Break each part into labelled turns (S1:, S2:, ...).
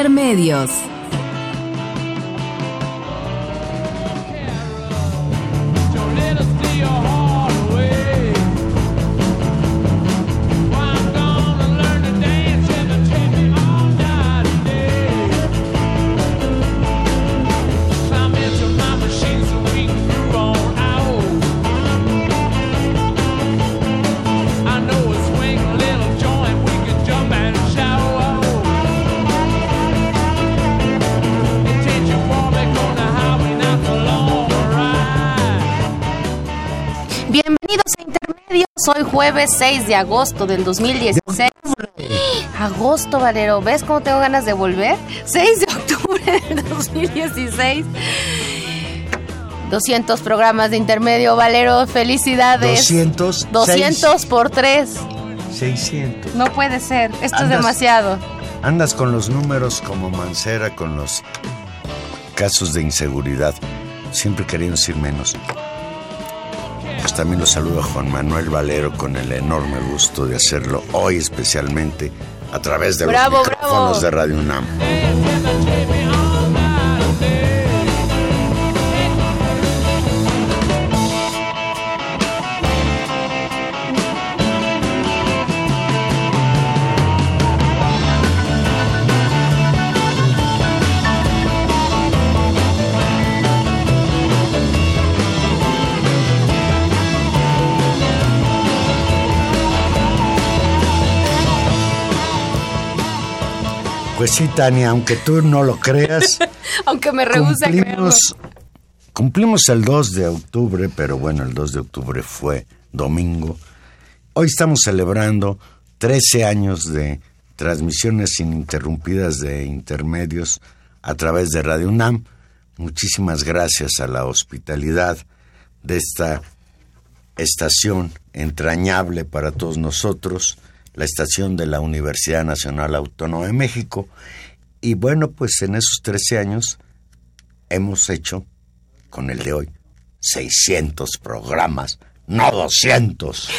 S1: Intermedios.
S2: Hoy jueves 6 de agosto del 2016. Agosto, Valero. ¿Ves cómo tengo ganas de volver? 6 de octubre del 2016. 200 programas de intermedio, Valero. Felicidades.
S3: 200.
S2: 200 por 3.
S3: 600.
S2: No puede ser. Esto es demasiado.
S3: Andas con los números como Mancera con los casos de inseguridad. Siempre queriendo decir menos. También los saludo a Juan Manuel Valero con el enorme gusto de hacerlo hoy especialmente a través de los micrófonos de Radio UNAM. Sí, Tania, aunque tú no lo creas.
S2: aunque me rehúse
S3: cumplimos, cumplimos el 2 de octubre, pero bueno, el 2 de octubre fue domingo. Hoy estamos celebrando 13 años de transmisiones ininterrumpidas de intermedios a través de Radio UNAM. Muchísimas gracias a la hospitalidad de esta estación entrañable para todos nosotros la estación de la Universidad Nacional Autónoma de México. Y bueno, pues en esos 13 años hemos hecho, con el de hoy, 600 programas, no 200.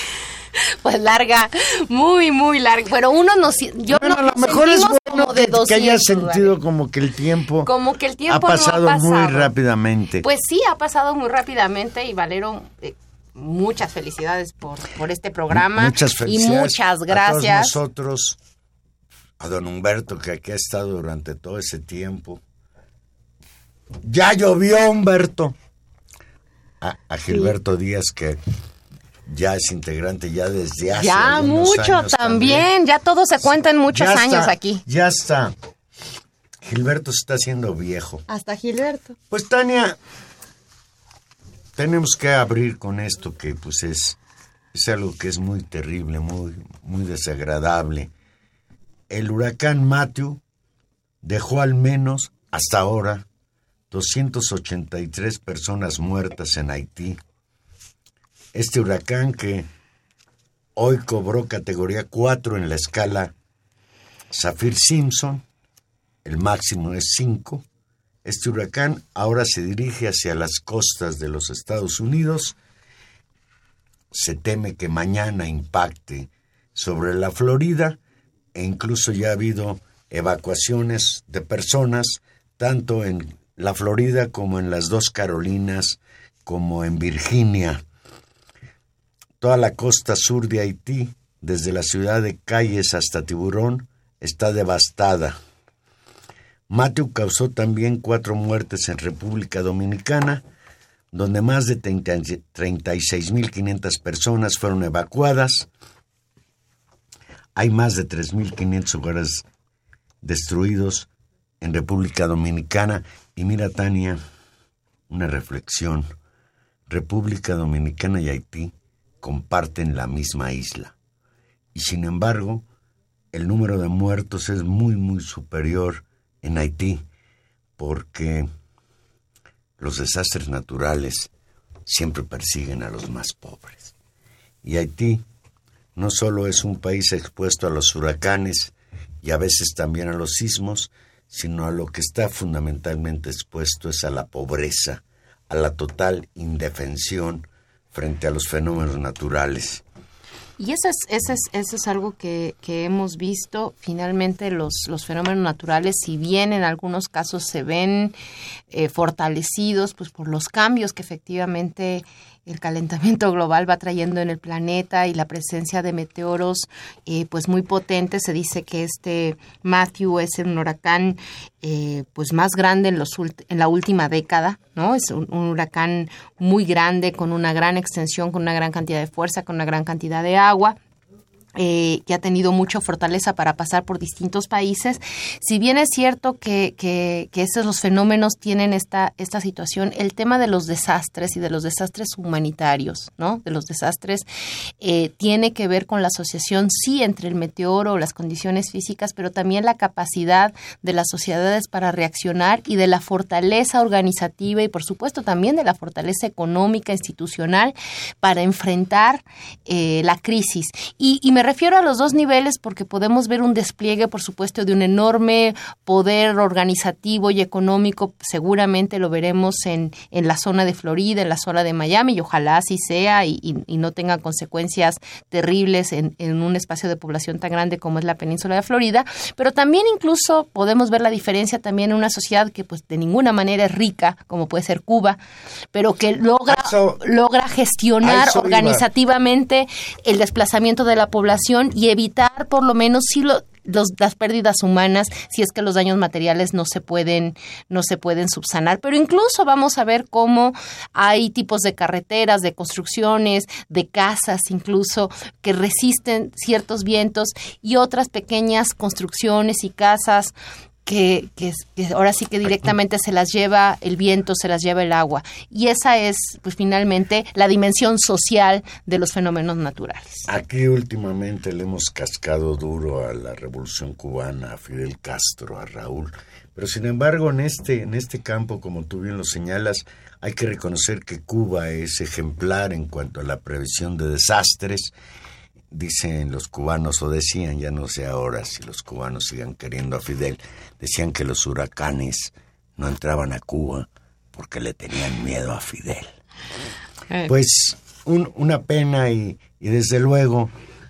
S2: Pues larga, muy, muy larga. Pero uno no. Yo
S3: no, a lo mejor es bueno de 200, que haya sentido como que el tiempo.
S2: Como que el tiempo
S3: ha pasado,
S2: ha pasado.
S3: muy rápidamente.
S2: Pues sí, ha pasado muy rápidamente y Valero. Eh, muchas felicidades por, por este programa.
S3: Muchas felicidades.
S2: Y muchas gracias.
S3: A nosotros, a don Humberto, que aquí ha estado durante todo ese tiempo. Ya llovió, Humberto. A, Gilberto Díaz, que ya es integrante ya desde hace
S2: Ya mucho también. ya todo se cuenta en muchos años aquí.
S3: Ya está. Gilberto se está haciendo viejo.
S2: Hasta Gilberto.
S3: Pues Tania, tenemos que abrir con esto que pues es, es algo que es muy terrible, muy, muy desagradable. El huracán Matthew dejó al menos hasta ahora 283 personas muertas en Haití. Este huracán que hoy cobró categoría 4 en la escala Saffir Simpson, el máximo es 5, este huracán ahora se dirige hacia las costas de los Estados Unidos. Se teme que mañana impacte sobre la Florida e incluso ya ha habido evacuaciones de personas tanto en la Florida como en las dos Carolinas como en Virginia. Toda la costa sur de Haití, desde la ciudad de Calles hasta Tiburón, está devastada. Matthew causó también cuatro muertes en República Dominicana, donde más de 36.500 personas fueron evacuadas. Hay más de 3.500 hogares destruidos en República Dominicana. Y mira, Tania, una reflexión. República Dominicana y Haití comparten la misma isla. Y sin embargo, el número de muertos es muy, muy superior en Haití, porque los desastres naturales siempre persiguen a los más pobres. Y Haití no solo es un país expuesto a los huracanes y a veces también a los sismos, sino a lo que está fundamentalmente expuesto es a la pobreza, a la total indefensión frente a los fenómenos naturales.
S2: Y eso es, eso es, eso es algo que, que, hemos visto. Finalmente, los, los fenómenos naturales, si bien en algunos casos se ven eh, fortalecidos pues, por los cambios que efectivamente el calentamiento global va trayendo en el planeta y la presencia de meteoros eh, pues muy potentes. Se dice que este Matthew es un huracán eh, pues más grande en, los en la última década, ¿no? Es un, huracán muy grande, con una gran extensión, con una gran cantidad de fuerza, con una gran cantidad de agua. Eh, que ha tenido mucha fortaleza para pasar por distintos países. Si bien es cierto que, que, estos los fenómenos tienen esta, esta situación, el tema de los desastres y de los desastres humanitarios, ¿no? De los desastres, eh, tiene que ver con la asociación, sí, entre el meteoro, las condiciones físicas, pero también la capacidad de las sociedades para reaccionar y de la fortaleza organizativa y, por supuesto, también de la fortaleza económica, institucional, para enfrentar eh, la crisis. Y, y me me refiero a los dos niveles porque podemos ver un despliegue, por supuesto, de un enorme poder organizativo y económico. Seguramente lo veremos en, en la zona de Florida, en la zona de Miami, y ojalá así sea y, y, y no tenga consecuencias terribles en, en, un espacio de población tan grande como es la península de Florida. Pero también incluso podemos ver la diferencia también en una sociedad que pues de ninguna manera es rica, como puede ser Cuba, pero que logra, eso, logra gestionar organizativamente el desplazamiento de la población y evitar por lo menos si lo, los, las pérdidas humanas si es que los daños materiales no se pueden no se pueden subsanar. Pero incluso vamos a ver cómo hay tipos de carreteras de construcciones de casas incluso que resisten ciertos vientos y otras pequeñas construcciones y casas que, que, que, ahora sí que directamente se las lleva el viento, se las lleva el agua. Y esa es, pues finalmente, la dimensión social de los fenómenos naturales.
S3: Aquí últimamente le hemos cascado duro a la revolución cubana, a Fidel Castro, a Raúl. Pero sin embargo, en este, en este campo, como tú bien lo señalas, hay que reconocer que Cuba es ejemplar en cuanto a la previsión de desastres dicen los cubanos, o decían, ya no sé ahora si los cubanos sigan queriendo a Fidel, decían que los huracanes no entraban a Cuba porque le tenían miedo a Fidel. Eh. Pues un, una pena y, y, desde luego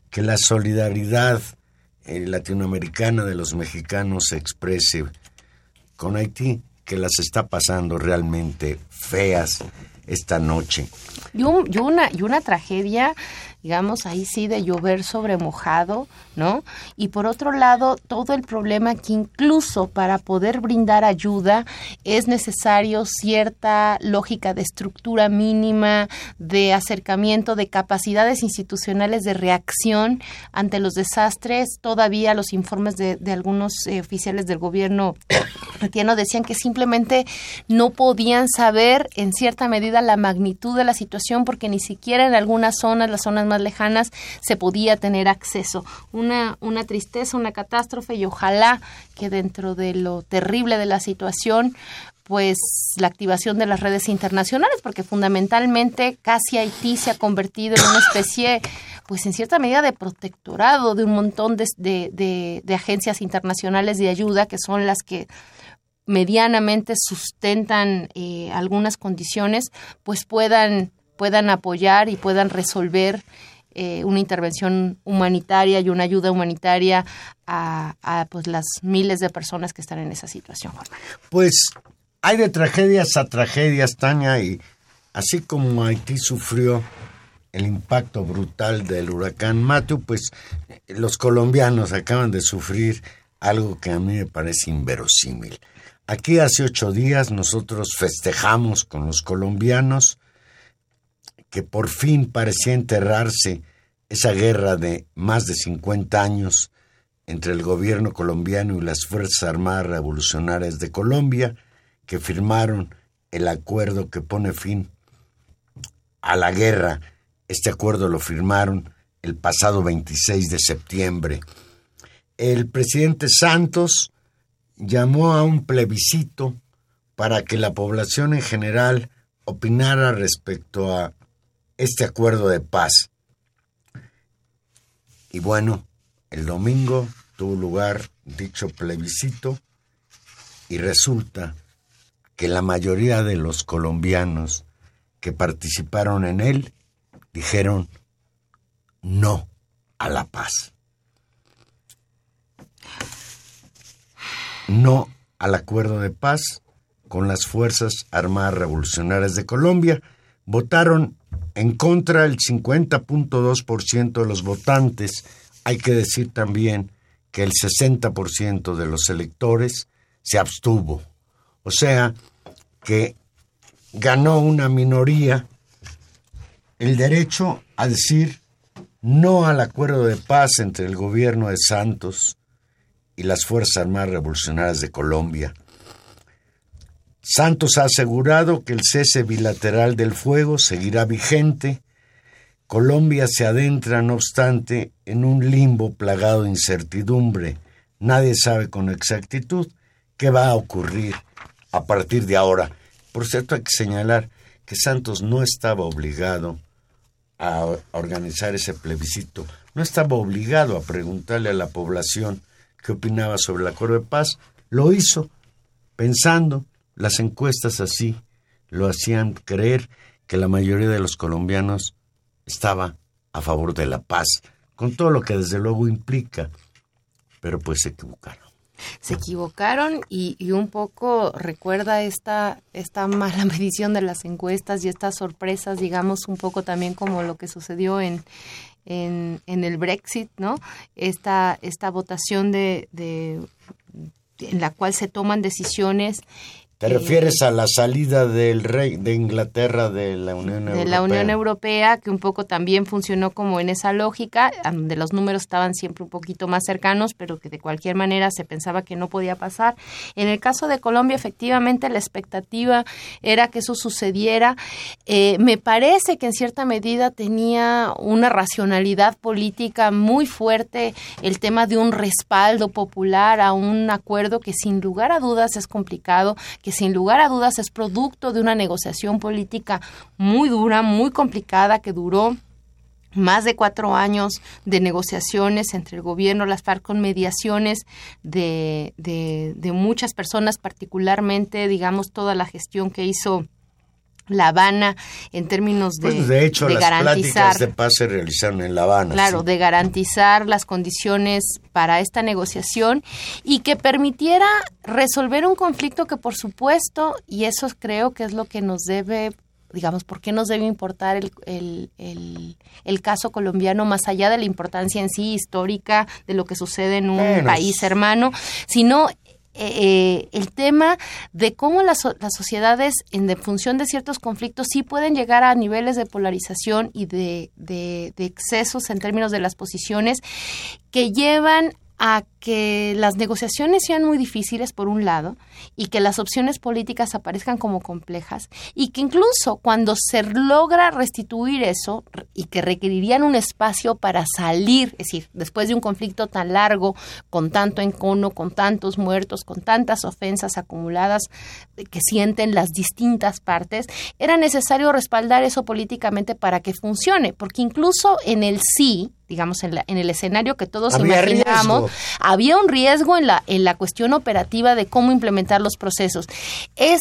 S3: que la solidaridad eh, latinoamericana de los mexicanos se exprese con Haití, que las está pasando realmente feas esta noche.
S2: Y, un, y, una, y una tragedia digamos, ahí sí de llover sobre mojado, ¿no? Y por otro lado, todo el problema que incluso para poder brindar ayuda es necesario cierta lógica de estructura mínima, de acercamiento, de capacidades institucionales de reacción ante los desastres. Todavía los informes de, de algunos eh, oficiales del gobierno haitiano decían que simplemente no podían saber en cierta medida la magnitud de la situación porque ni siquiera en algunas zonas, las zonas más lejanas, se podía tener acceso. Una, una tristeza, una catástrofe y ojalá que dentro de lo terrible de la situación pues la activación de las redes internacionales, porque fundamentalmente casi Haití se ha convertido en una especie, pues en cierta medida, de protectorado de un montón de, de, de, agencias internacionales de ayuda, que son las que medianamente sustentan eh, algunas condiciones, pues puedan, puedan apoyar y puedan resolver eh, una intervención humanitaria y una ayuda humanitaria a, pues las miles de personas que están en esa situación.
S3: Pues hay de tragedias a tragedias, Tania, y así como Haití sufrió el impacto brutal del huracán Matthew, pues los colombianos acaban de sufrir algo que a mí me parece inverosímil. Aquí hace ocho días nosotros festejamos con los colombianos que por fin parecía enterrarse esa guerra de más de 50 años entre el gobierno colombiano y las Fuerzas Armadas Revolucionarias de Colombia, que firmaron el acuerdo que pone fin a la guerra Este acuerdo lo firmaron el pasado 26 de septiembre. El presidente Santos llamó a un plebiscito para que la población en general opinara respecto a este acuerdo de paz. Y bueno, el domingo tuvo lugar dicho plebiscito y resulta que la mayoría de los colombianos que participaron en él dijeron no a la paz. No al acuerdo de paz con las Fuerzas Armadas Revolucionarias de Colombia. Votaron en contra el 50.2% de los votantes. Hay que decir también que el 60% de los electores se abstuvo. O sea, que ganó una minoría el derecho a decir no al acuerdo de paz entre el gobierno de Santos y las Fuerzas Armadas Revolucionarias de Colombia. Santos ha asegurado que el cese bilateral del fuego seguirá vigente. Colombia se adentra, no obstante, en un limbo plagado de incertidumbre. Nadie sabe con exactitud qué va a ocurrir a partir de ahora. Por cierto, hay que señalar que Santos no estaba obligado a organizar ese plebiscito, no estaba obligado a preguntarle a la población qué opinaba sobre el acuerdo de paz, lo hizo pensando, las encuestas así lo hacían creer que la mayoría de los colombianos estaba a favor de la paz, con todo lo que desde luego implica, pero pues se equivocaron
S2: se equivocaron y, un poco recuerda esta, esta mala medición de las encuestas y estas sorpresas, digamos, un poco también como lo que sucedió en, en, en el Brexit, ¿no? Esta, esta votación de en la cual se toman decisiones
S3: ¿Te refieres a la salida del rey de Inglaterra de la Unión Europea?
S2: De la Unión Europea, que un poco también funcionó como en esa lógica, donde los números estaban siempre un poquito más cercanos, pero que de cualquier manera se pensaba que no podía pasar. En el caso de Colombia, efectivamente, la expectativa era que eso sucediera. Eh, me parece que en cierta medida tenía una racionalidad política muy fuerte el tema de un respaldo popular a un acuerdo que sin lugar a dudas es complicado, que sin lugar a dudas es producto de una negociación política muy dura, muy complicada, que duró más de cuatro años de negociaciones entre el gobierno, las FARC, con mediaciones de, de, muchas personas, particularmente, digamos, toda la gestión que hizo la Habana en términos de,
S3: pues de hecho, las
S2: garantizar
S3: de paz se realizaron en La Habana.
S2: Claro, de garantizar las condiciones para esta negociación y que permitiera resolver un conflicto que por supuesto, y eso creo que es lo que nos debe digamos, ¿por qué nos debe importar el, el, el, caso colombiano más allá de la importancia en sí histórica de lo que sucede en un país hermano, sino eh, el tema de cómo las, sociedades, en función de ciertos conflictos, sí pueden llegar a niveles de polarización y de, de, de excesos en términos de las posiciones que llevan a que las negociaciones sean muy difíciles por un lado y que las opciones políticas aparezcan como complejas y que incluso cuando se logra restituir eso y que requerirían un espacio para salir, es decir, después de un conflicto tan largo, con tanto encono, con tantos muertos, con tantas ofensas acumuladas que sienten las distintas partes, era necesario respaldar eso políticamente para que funcione, porque incluso en el sí, digamos, en, la, en el escenario que todos imaginamos, había un riesgo en la, en la cuestión operativa de cómo implementar los procesos. Es.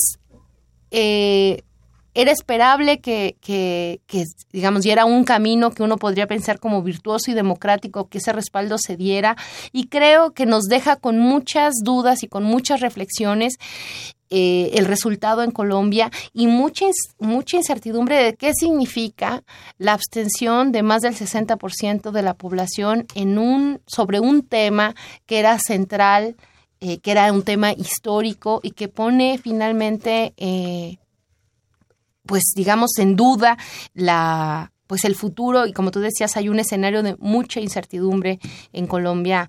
S2: Eh, era esperable que, que, que, digamos, y era un camino que uno podría pensar como virtuoso y democrático, que ese respaldo se diera, y creo que nos deja con muchas dudas y con muchas reflexiones eh, el resultado en Colombia y mucha, mucha incertidumbre de qué significa la abstención de más del 60% de la población en un, sobre un tema que era central, eh, que era un tema histórico y que pone finalmente, eh, pues digamos, en duda la pues el futuro y como tú decías hay un escenario de mucha incertidumbre en Colombia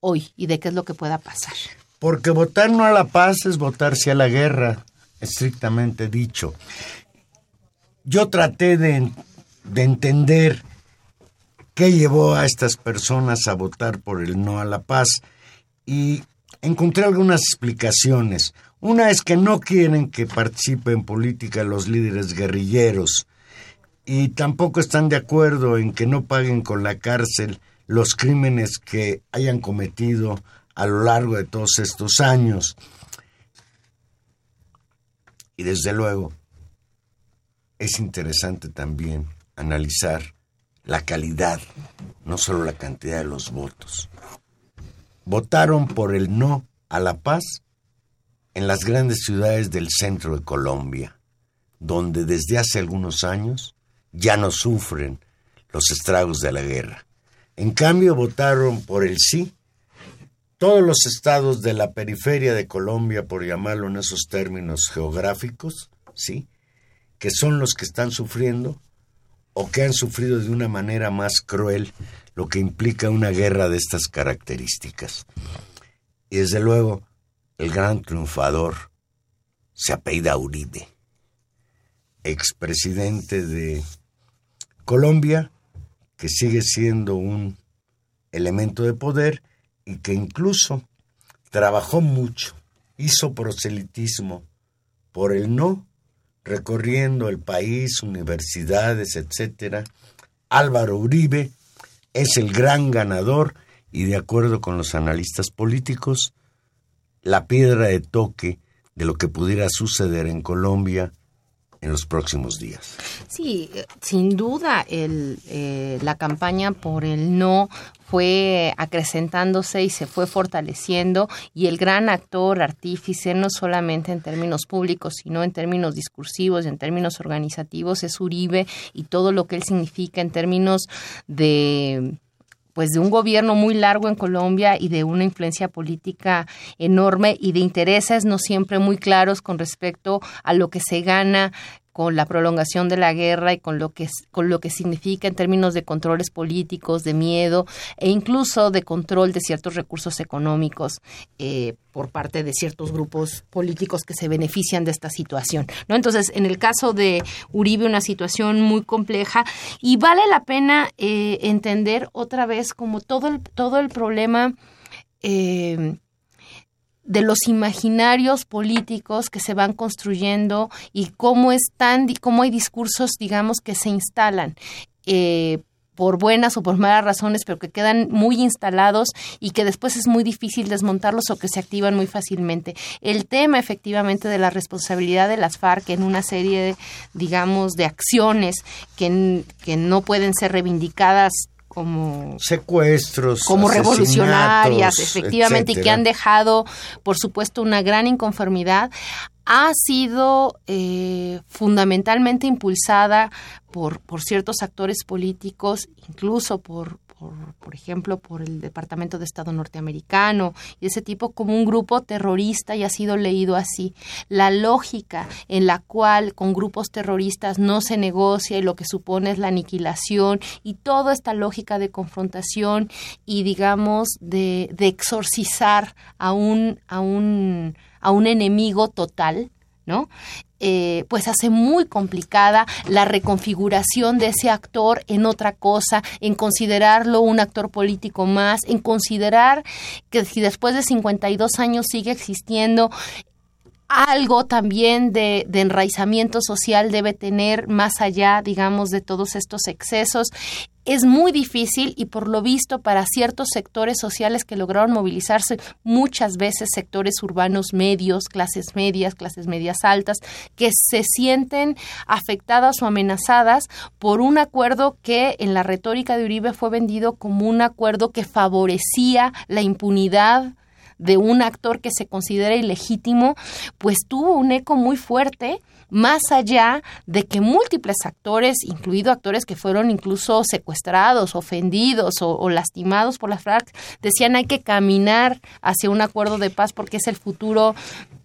S2: hoy y de qué es lo que pueda pasar.
S3: Porque votar no a la paz es votarse a la guerra, estrictamente dicho. Yo traté de, de entender qué llevó a estas personas a votar por el no a la paz y encontré algunas explicaciones. Una es que no quieren que participen en política los líderes guerrilleros y tampoco están de acuerdo en que no paguen con la cárcel los crímenes que hayan cometido a lo largo de todos estos años. Y desde luego, es interesante también analizar la calidad, no solo la cantidad de los votos. Votaron por el no a la paz en las grandes ciudades del centro de Colombia, donde desde hace algunos años ya no sufren los estragos de la guerra. En cambio, votaron por el sí todos los estados de la periferia de Colombia, por llamarlo en esos términos geográficos, ¿sí? que son los que están sufriendo o que han sufrido de una manera más cruel lo que implica una guerra de estas características. Y desde luego, el gran triunfador se apellida Uribe, expresidente de Colombia, que sigue siendo un elemento de poder y que incluso trabajó mucho, hizo proselitismo por el no, recorriendo el país, universidades, etcétera. Álvaro Uribe es el gran ganador y de acuerdo con los analistas políticos, la piedra de toque de lo que pudiera suceder en Colombia en los próximos días.
S2: Sí, sin duda el, eh, la campaña por el no fue acrecentándose y se fue fortaleciendo y el gran actor, artífice, no solamente en términos públicos, sino en términos discursivos, en términos organizativos, es Uribe y todo lo que él significa en términos de pues de un gobierno muy largo en Colombia y de una influencia política enorme y de intereses no siempre muy claros con respecto a lo que se gana con la prolongación de la guerra y con lo que con lo que significa en términos de controles políticos, de miedo e incluso de control de ciertos recursos económicos eh, por parte de ciertos grupos políticos que se benefician de esta situación. ¿no? Entonces, en el caso de Uribe, una situación muy compleja y vale la pena eh, entender otra vez como todo el todo el problema eh, de los imaginarios políticos que se van construyendo y cómo están, cómo hay discursos, digamos, que se instalan. Eh, por buenas o por malas razones, pero que quedan muy instalados y que después es muy difícil desmontarlos o que se activan muy fácilmente. El tema efectivamente de la responsabilidad de las FARC en una serie, digamos, de acciones que, que no pueden ser reivindicadas como
S3: secuestros,
S2: como revolucionarias, efectivamente, y que han dejado, por supuesto, una gran inconformidad, ha sido eh, fundamentalmente impulsada por, por ciertos actores políticos, incluso por, por, ejemplo, por el Departamento de Estado norteamericano y ese tipo como un grupo terrorista y ha sido leído así. La lógica en la cual con grupos terroristas no se negocia y lo que supone es la aniquilación y toda esta lógica de confrontación y digamos de, de exorcizar a un, a un, a un enemigo total, ¿no? Eh, pues hace muy complicada la reconfiguración de ese actor en otra cosa, en considerarlo un actor político más, en considerar que si después de 52 años sigue existiendo, algo también de, de, enraizamiento social debe tener más allá, digamos, de todos estos excesos. Es muy difícil y por lo visto para ciertos sectores sociales que lograron movilizarse, muchas veces sectores urbanos medios, clases medias, clases medias altas, que se sienten afectadas o amenazadas por un acuerdo que en la retórica de Uribe fue vendido como un acuerdo que favorecía la impunidad de un actor que se considera ilegítimo, pues tuvo un eco muy fuerte más allá de que múltiples actores, incluido actores que fueron incluso secuestrados, ofendidos o, lastimados por las FARC, decían hay que caminar hacia un acuerdo de paz porque es el futuro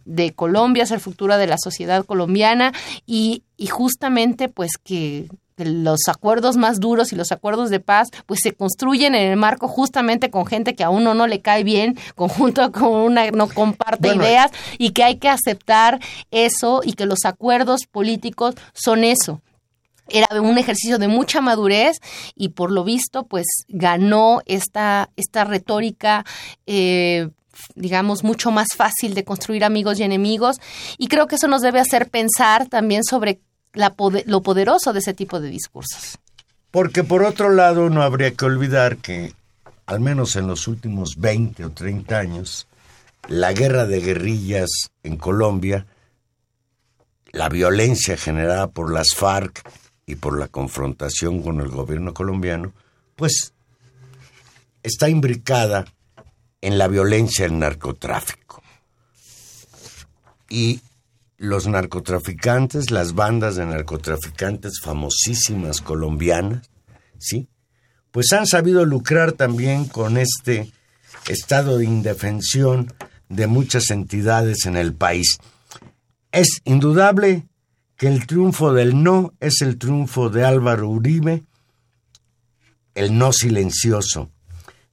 S2: de Colombia, es el futuro de la sociedad colombiana y, y justamente pues que los acuerdos más duros y los acuerdos de paz, pues se construyen en el marco justamente con gente que a uno no le cae bien, conjunto con una no comparte ideas y que hay que aceptar eso y que los acuerdos políticos son eso. era un ejercicio de mucha madurez y por lo visto pues ganó esta, esta retórica eh, digamos, mucho más fácil de construir amigos y enemigos. Y creo que eso nos debe hacer pensar también sobre lo poderoso de ese tipo de discursos.
S3: Porque por otro lado no habría que olvidar que, al menos en los últimos 20 o 30 años, la guerra de guerrillas en Colombia, la violencia generada por las FARC y por la confrontación con el gobierno colombiano, pues está imbricada en la violencia del narcotráfico. Y los narcotraficantes, las bandas de narcotraficantes famosísimas colombianas, ¿sí? Pues han sabido lucrar también con este estado de indefensión de muchas entidades en el país. Es indudable que el triunfo del no es el triunfo de Álvaro Uribe, el no silencioso.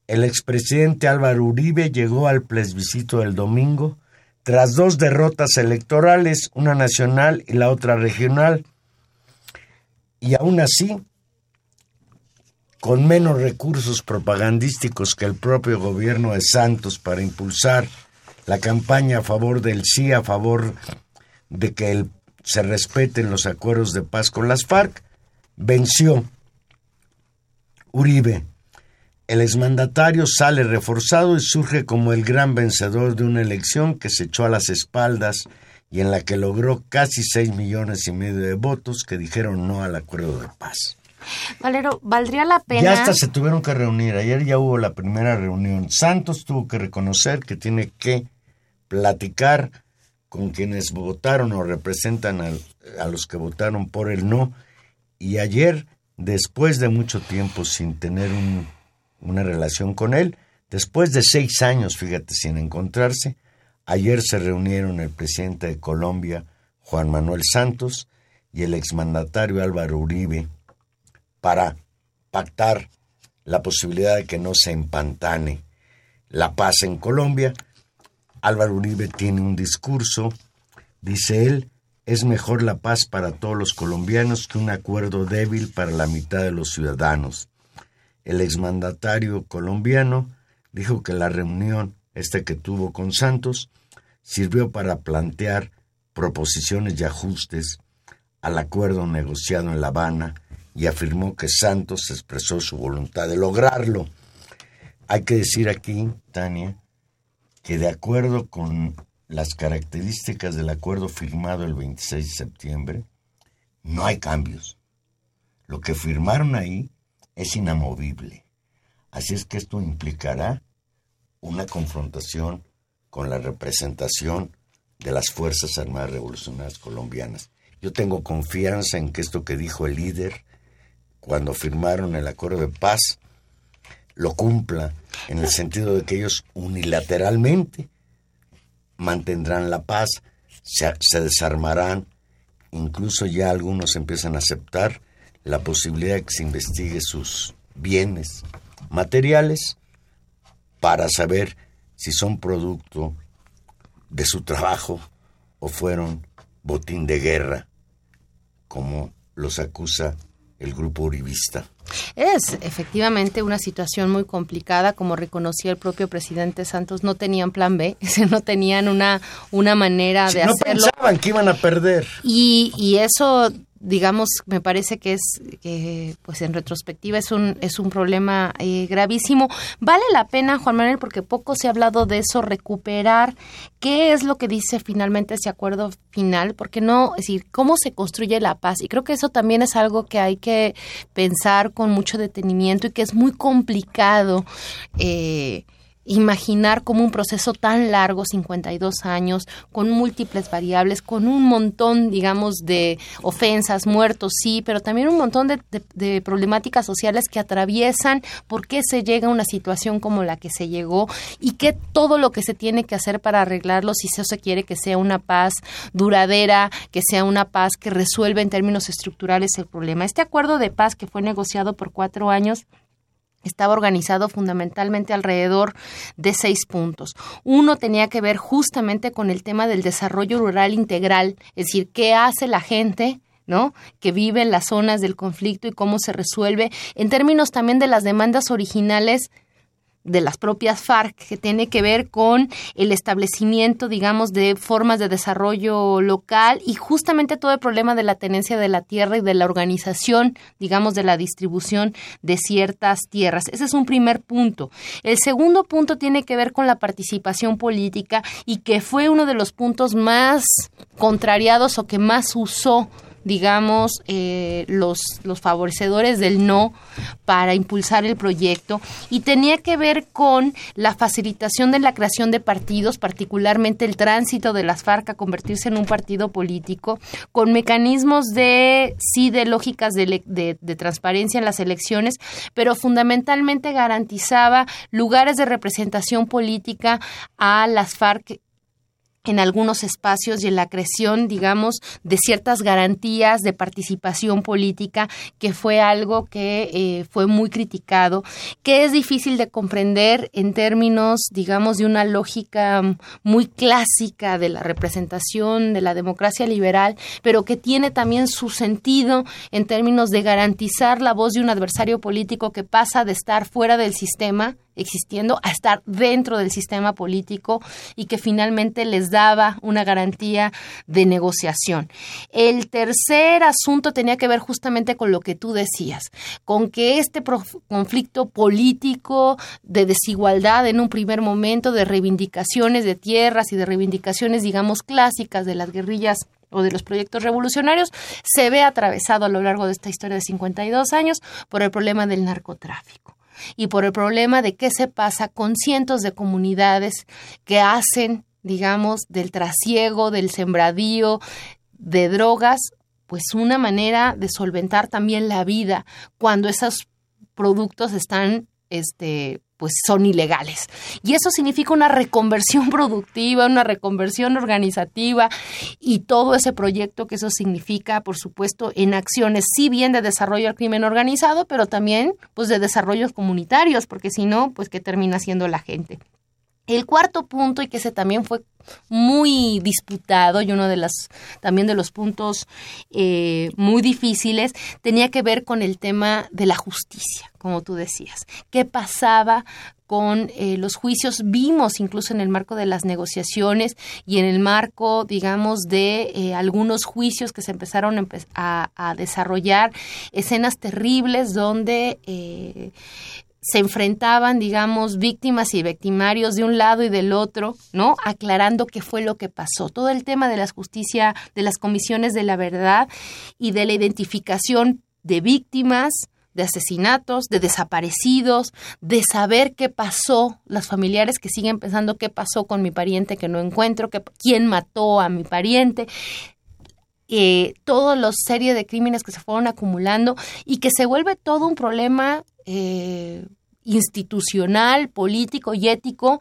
S3: El expresidente Álvaro Uribe llegó al plebiscito del domingo tras dos derrotas electorales, una nacional y la otra regional, y aún así, con menos recursos propagandísticos que el propio gobierno de Santos para impulsar la campaña a favor del sí, a favor de que se respeten los acuerdos de paz con las FARC, venció Uribe el exmandatario sale reforzado y surge como el gran vencedor de una elección que se echó a las espaldas y en la que logró casi seis millones y medio de votos que dijeron no al acuerdo de paz.
S2: Valero, valdría la pena.
S3: Ya hasta se tuvieron que reunir. Ayer ya hubo la primera reunión. Santos tuvo que reconocer que tiene que platicar con quienes votaron o representan a los que votaron por el no. Y ayer, después de mucho tiempo sin tener un una relación con él. Después de seis años, fíjate, sin encontrarse, ayer se reunieron el presidente de Colombia, Juan Manuel Santos, y el exmandatario Álvaro Uribe para pactar la posibilidad de que no se empantane la paz en Colombia. Álvaro Uribe tiene un discurso, dice él, es mejor la paz para todos los colombianos que un acuerdo débil para la mitad de los ciudadanos el exmandatario colombiano dijo que la reunión, esta que tuvo con Santos, sirvió para plantear proposiciones y ajustes al acuerdo negociado en La Habana y afirmó que Santos expresó su voluntad de lograrlo. Hay que decir aquí, Tania, que de acuerdo con las características del acuerdo firmado el 26 de septiembre, no hay cambios. Lo que firmaron ahí es inamovible. Así es que esto implicará una confrontación con la representación de las Fuerzas Armadas Revolucionarias Colombianas. Yo tengo confianza en que esto que dijo el líder cuando firmaron el acuerdo de paz lo cumpla en el sentido de que ellos unilateralmente mantendrán la paz, se, se desarmarán, incluso ya algunos empiezan a aceptar la posibilidad de que se investigue sus bienes materiales para saber si son producto de su trabajo o fueron botín de guerra, como los acusa el grupo uribista.
S2: Es efectivamente una situación muy complicada, como reconocía el propio presidente Santos, no tenían plan B, no tenían una, una manera de hacerlo. No
S3: pensaban que iban a perder.
S2: Y, y eso digamos, me parece que es, que, pues en retrospectiva es un, es un problema eh, gravísimo. Vale la pena, Juan Manuel, porque poco se ha hablado de eso, recuperar qué es lo que dice finalmente ese acuerdo final, porque no, es decir, cómo se construye la paz. Y creo que eso también es algo que hay que pensar con mucho detenimiento y que es muy complicado. Eh, imaginar como un proceso tan largo, 52 años, con múltiples variables, con un montón, digamos, de ofensas, muertos, sí, pero también un montón de, problemáticas sociales que atraviesan por qué se llega a una situación como la que se llegó y qué todo lo que se tiene que hacer para arreglarlo si eso se quiere que sea una paz duradera, que sea una paz que resuelva en términos estructurales el problema. Este acuerdo de paz que fue negociado por cuatro años estaba organizado fundamentalmente alrededor de seis puntos. Uno tenía que ver justamente con el tema del desarrollo rural integral, es decir, qué hace la gente ¿no? Que vive en las zonas del conflicto y cómo se resuelve en términos también de las demandas originales de las propias FARC, que tiene que ver con el establecimiento, digamos, de formas de desarrollo local y justamente todo el problema de la tenencia de la tierra y de la organización, digamos, de la distribución de ciertas tierras. Ese es un primer punto. El segundo punto tiene que ver con la participación política y que fue uno de los puntos más contrariados o que más usó digamos, eh, los, los favorecedores del no para impulsar el proyecto. Y tenía que ver con la facilitación de la creación de partidos, particularmente el tránsito de las FARC a convertirse en un partido político, con mecanismos de, sí, de lógicas de, de, de transparencia en las elecciones, pero fundamentalmente garantizaba lugares de representación política a las FARC en algunos espacios y en la creación, digamos, de ciertas garantías de participación política, que fue algo que eh, fue muy criticado, que es difícil de comprender en términos, digamos, de una lógica muy clásica de la representación de la democracia liberal, pero que tiene también su sentido en términos de garantizar la voz de un adversario político que pasa de estar fuera del sistema existiendo a estar dentro del sistema político y que finalmente les daba una garantía de negociación. El tercer asunto tenía que ver justamente con lo que tú decías, con que este conflicto político de desigualdad en un primer momento, de reivindicaciones de tierras y de reivindicaciones, digamos, clásicas de las guerrillas o de los proyectos revolucionarios, se ve atravesado a lo largo de esta historia de 52 años por el problema del narcotráfico y por el problema de qué se pasa con cientos de comunidades que hacen, digamos, del trasiego, del sembradío de drogas, pues una manera de solventar también la vida cuando esos productos están este pues son ilegales. Y eso significa una reconversión productiva, una reconversión organizativa y todo ese proyecto que eso significa, por supuesto, en acciones, sí bien de desarrollo al crimen organizado, pero también pues de desarrollos comunitarios, porque si no, pues qué termina siendo la gente. El cuarto punto, y que ese también fue muy disputado y uno de los también de los puntos eh, muy difíciles, tenía que ver con el tema de la justicia, como tú decías. ¿Qué pasaba con eh, los juicios? Vimos incluso en el marco de las negociaciones y en el marco, digamos, de eh, algunos juicios que se empezaron a, a desarrollar, escenas terribles donde se enfrentaban, digamos, víctimas y victimarios de un lado y del otro, ¿no? Aclarando qué fue lo que pasó. Todo el tema de la justicia, de las comisiones de la verdad y de la identificación de víctimas, de asesinatos, de desaparecidos, de saber qué pasó, las familiares que siguen pensando qué pasó con mi pariente que no encuentro, quién mató a mi pariente, eh, todos los series de crímenes que se fueron acumulando y que se vuelve todo un problema eh, institucional, político y ético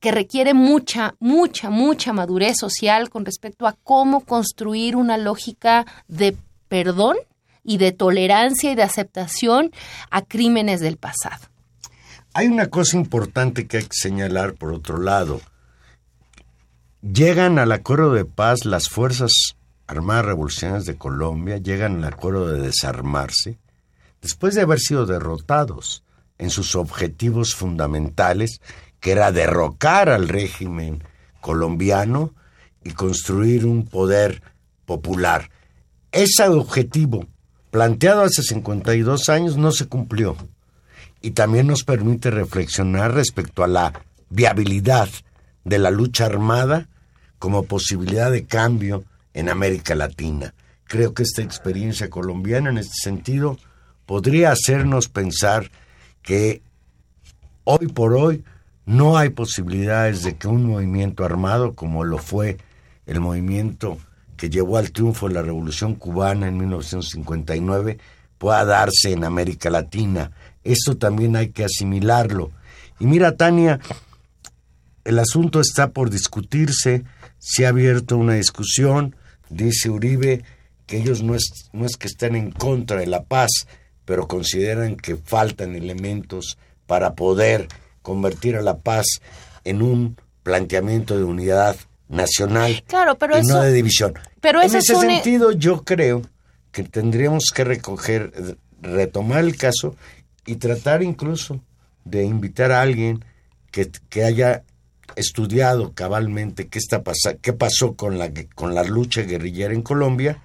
S2: que requiere mucha, mucha, mucha madurez social con respecto a cómo construir una lógica de perdón y de tolerancia y de aceptación a crímenes del pasado.
S3: Hay una cosa importante que hay que señalar por otro lado. Llegan al acuerdo de paz las fuerzas armadas revolucionarias de Colombia, llegan al acuerdo de desarmarse, después de haber sido derrotados en sus objetivos fundamentales, que era derrocar al régimen colombiano y construir un poder popular. Ese objetivo, planteado hace 52 años, no se cumplió y también nos permite reflexionar respecto a la viabilidad de la lucha armada como posibilidad de cambio en América Latina. Creo que esta experiencia colombiana en este sentido podría hacernos pensar que hoy por hoy no hay posibilidades de que un movimiento armado como lo fue el movimiento que llevó al triunfo de la Revolución cubana en 1959 pueda darse en América Latina. Esto también hay que asimilarlo. Y mira, Tania, el asunto está por discutirse, se ha abierto una discusión, dice Uribe que ellos no es, no es que estén en contra de la paz, pero consideran que faltan elementos para poder convertir a la paz en un planteamiento de unidad nacional
S2: Claro, pero
S3: y
S2: eso-
S3: no de división.
S2: pero
S3: en
S2: ese es
S3: ese
S2: un-
S3: sentido, yo creo que tendríamos que recoger, retomar el caso y tratar incluso de invitar a alguien que, que haya estudiado cabalmente qué está pasa, qué pasó con la con la lucha guerrillera en Colombia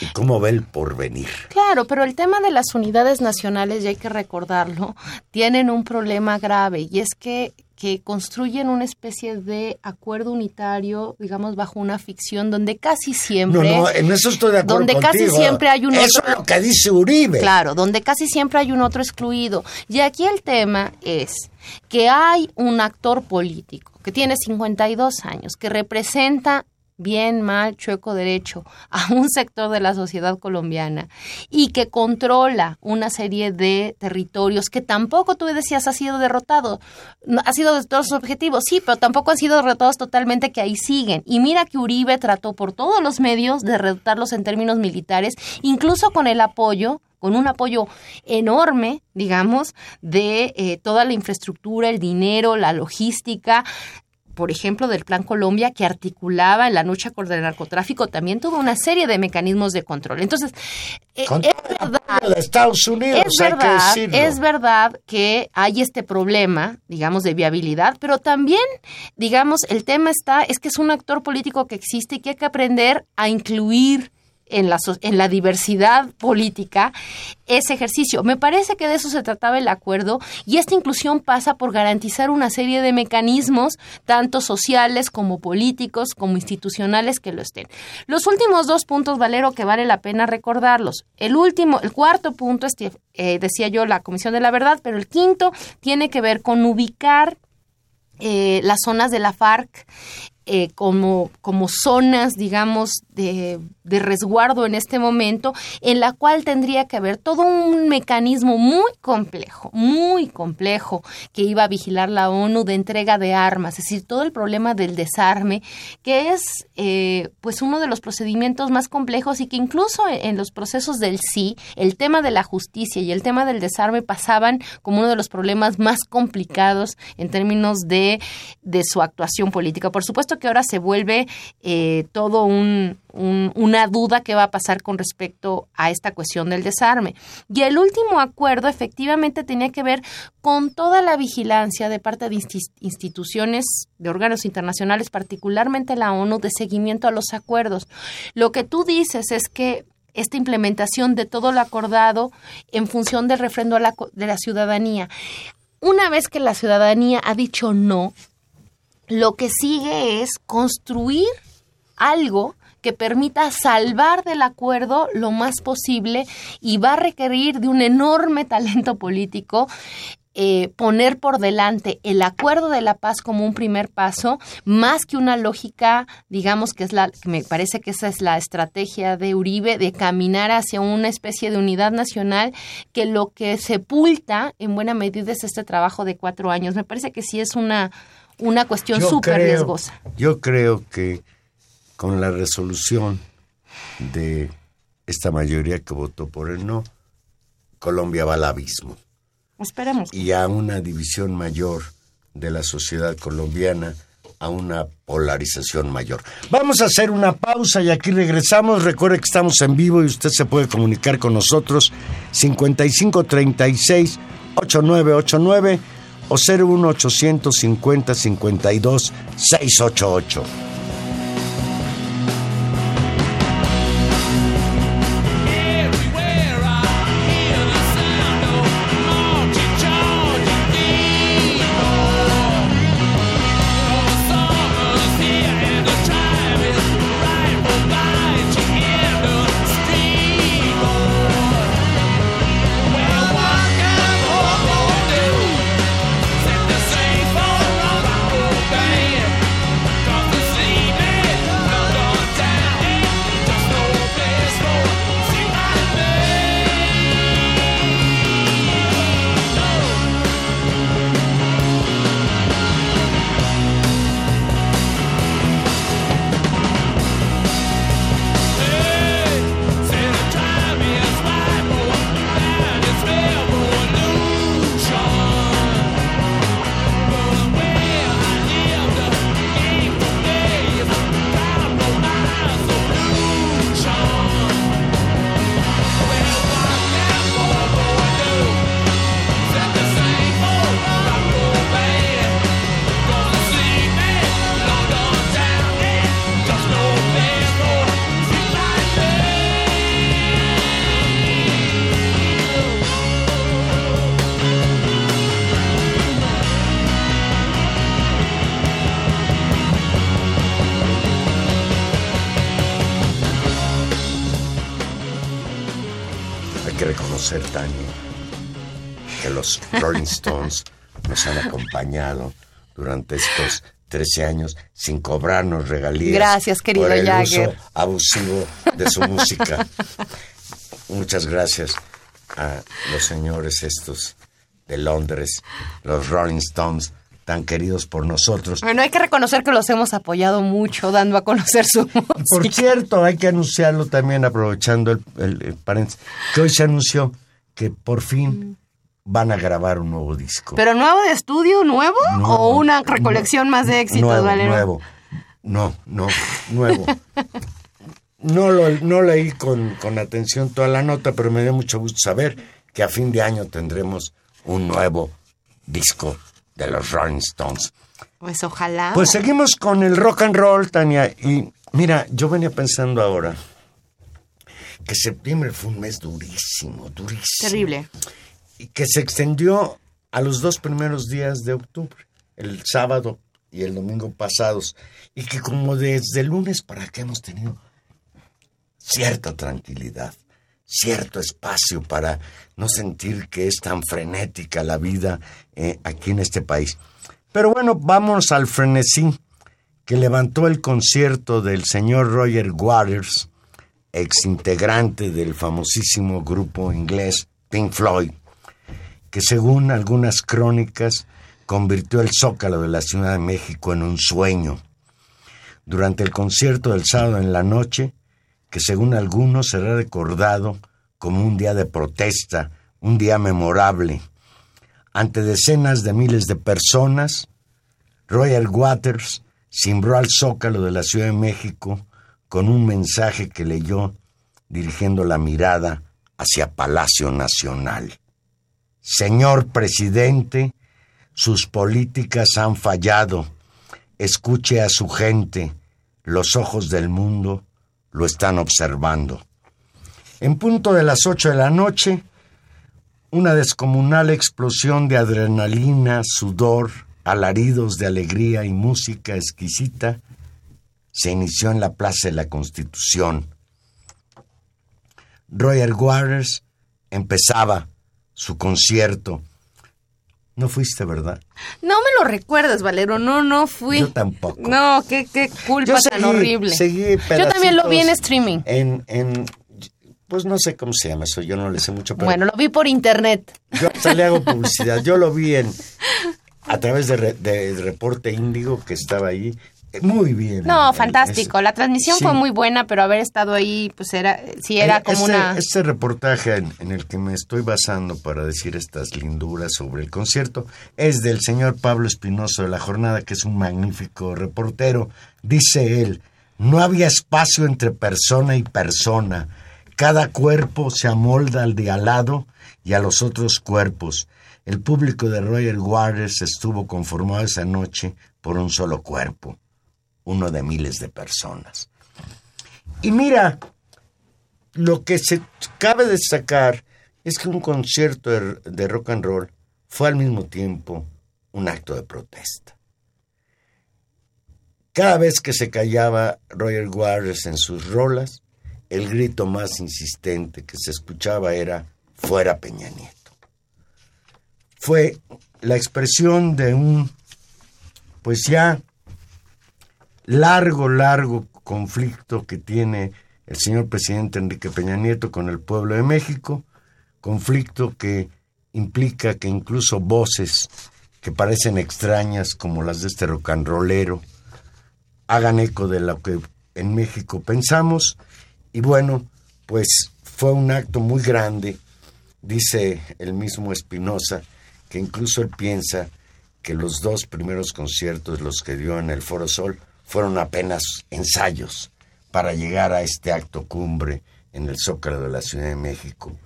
S3: y cómo ve el porvenir.
S2: Claro, pero el tema de las unidades nacionales, y hay que recordarlo, tienen un problema grave y es que que construyen una especie de acuerdo unitario, digamos, bajo una ficción donde casi
S3: No,
S2: siempre...
S3: no, en eso estoy de acuerdo
S2: donde casi
S3: contigo.
S2: siempre hay un
S3: Eso
S2: otro-
S3: es lo que dice Uribe.
S2: Claro, donde casi siempre hay un otro excluido. Y aquí el tema es que hay un actor político que tiene 52 años, que representa bien, mal, chueco, derecho, a un sector de la sociedad colombiana y que controla una serie de territorios que tampoco tú decías ha sido derrotado, ha sido de todos sus objetivos, sí, pero tampoco han sido derrotados totalmente que ahí siguen. Y mira que Uribe trató por todos los medios de derrotarlos en términos militares, incluso con el apoyo con un apoyo enorme, digamos, de eh, toda la infraestructura, el dinero, la logística, por ejemplo, del Plan Colombia, que articulaba en la lucha contra el narcotráfico también toda una serie de mecanismos de control. Entonces, eh, es verdad,
S3: de Estados Unidos,
S2: es
S3: hay que
S2: verdad, es verdad que hay este problema, digamos, de viabilidad, pero también, digamos, el tema está, es que es un actor político que existe y que hay que aprender a incluir en la, en la diversidad política ese ejercicio. Me parece que de eso se trataba el acuerdo y esta inclusión pasa por garantizar una serie de mecanismos, tanto sociales como políticos, como institucionales que lo estén. Los últimos dos puntos, Valero, que vale la pena recordarlos. El último, el cuarto punto, es, eh, decía yo, la Comisión de la Verdad, pero el quinto tiene que ver con ubicar eh, las zonas de la FARC eh, como, como zonas, digamos, de, de resguardo en este momento, en la cual tendría que haber todo un mecanismo muy complejo, muy complejo, que iba a vigilar la ONU de entrega de armas, es decir, todo el problema del desarme, que es eh, pues uno de los procedimientos más complejos y que incluso en, los procesos del sí, el tema de la justicia y el tema del desarme pasaban como uno de los problemas más complicados en términos de, de su actuación política. Por supuesto que ahora se vuelve eh, todo un, un- una duda que va a pasar con respecto a esta cuestión del desarme. Y el último acuerdo efectivamente tenía que ver con toda la vigilancia de parte de insti- instituciones, de órganos internacionales, particularmente la ONU, de seguimiento a los acuerdos. Lo que tú dices es que esta implementación de todo lo acordado en función del refrendo de la ciudadanía. Una vez que la ciudadanía ha dicho no, lo que sigue es construir algo que permita salvar del acuerdo lo más posible y va a requerir de un enorme talento político eh, poner por delante el acuerdo de la paz como un primer paso, más que una lógica, digamos que es la, que me parece que esa es la estrategia de Uribe, de caminar hacia una especie de unidad nacional, que lo que sepulta en buena medida es este trabajo de cuatro años. Me parece que sí es una, una cuestión súper riesgosa.
S3: Yo creo que con la resolución de esta mayoría que votó por el no, Colombia va al abismo
S2: Esperemos.
S3: y a una división mayor de la sociedad colombiana, a una polarización mayor. Vamos a hacer una pausa y aquí regresamos. Recuerde que estamos en vivo y usted se puede comunicar con nosotros 5536 8989 o 01850 52 688. Que reconocer, Tania, que los Rolling Stones nos han acompañado durante estos 13 años sin cobrarnos regalías.
S2: Gracias, querido
S3: por el
S2: Jagger.
S3: uso abusivo de su música. Muchas gracias a los señores estos de Londres, los Rolling Stones, tan queridos por nosotros.
S2: Bueno, hay que reconocer que los hemos apoyado mucho dando a conocer su
S3: Por
S2: música.
S3: cierto, hay que anunciarlo también, aprovechando el, el- el paréntesis, que hoy se anunció que por fin van a grabar un nuevo disco.
S2: ¿Pero nuevo de estudio, nuevo?
S3: Nuevo,
S2: ¿O una recolección más de éxitos,
S3: nuevo,
S2: Valero?
S3: Nuevo, no, no, nuevo. No, lo, no leí con, con atención toda la nota, pero me dio mucho gusto saber que a fin de año tendremos un nuevo disco de los Rolling Stones.
S2: Pues ojalá.
S3: Pues seguimos con el rock and roll, Tania. Y mira, yo venía pensando ahora que septiembre fue un mes durísimo, durísimo.
S2: Terrible.
S3: Y que se extendió a los dos primeros días de octubre, el sábado y el domingo pasados. Y que como desde el lunes para acá hemos tenido cierta tranquilidad, cierto espacio para no sentir que es tan frenética la vida eh, aquí en este país. Pero bueno, vamos al frenesí que levantó el concierto del señor Roger Waters, ex integrante del famosísimo grupo inglés Pink Floyd, que según algunas crónicas convirtió el zócalo de la Ciudad de México en un sueño. Durante el concierto del sábado en la noche, que según algunos será recordado como un día de protesta, un día memorable. Ante decenas de miles de personas, Roger Waters cimbró al zócalo de la Ciudad de México con un mensaje que leyó dirigiendo la mirada hacia Palacio Nacional. Señor presidente, sus políticas han fallado. Escuche a su gente. Los ojos del mundo lo están observando. En punto de las ocho de la noche, una descomunal explosión de adrenalina, sudor, alaridos de alegría y música exquisita se inició en la Plaza de la Constitución. Roger Waters empezaba su concierto. No fuiste, ¿verdad?
S2: No me lo recuerdas, Valero. No, no fui.
S3: Yo tampoco.
S2: No, qué, qué culpa tan horrible.
S3: seguí
S2: Yo también lo vi en streaming.
S3: En, en, pues no sé cómo se llama eso, yo no le sé mucho, pero
S2: Bueno, lo vi por internet.
S3: yo hasta le hago publicidad. Yo lo vi en a través de, re- de Reporte Índigo que estaba ahí. Muy bien.
S2: No, fantástico. La transmisión
S3: sí.
S2: fue muy buena, pero haber estado ahí, pues era, sí era
S3: Eh,
S2: como
S3: este,
S2: una...
S3: Este reportaje en, en el que me estoy basando para decir estas linduras sobre el concierto es del señor Pablo Espinoso de la Jornada, que es un magnífico reportero. Dice él, no había espacio entre persona y persona. Cada cuerpo se amolda al de al lado y a los otros cuerpos. El público de Roger Waters estuvo conformado esa noche por un solo cuerpo, uno de miles de personas. Y mira, lo que se cabe destacar es que un concierto de, rock and roll fue al mismo tiempo un acto de protesta. Cada vez que se callaba Roger Waters en sus rolas, el grito más insistente que se escuchaba era fuera Peña Nieto. Fue la expresión de un, pues ya, largo, largo conflicto que tiene el señor presidente Enrique Peña Nieto con el pueblo de México, conflicto que implica que incluso voces que parecen extrañas como las de este rollero hagan eco de lo que en México pensamos. Y bueno, pues fue un acto muy grande, dice el mismo Espinosa, que incluso él piensa que los dos primeros conciertos, los que dio en el Foro Sol, fueron apenas ensayos para llegar a este acto cumbre en el Zócalo de la Ciudad de México.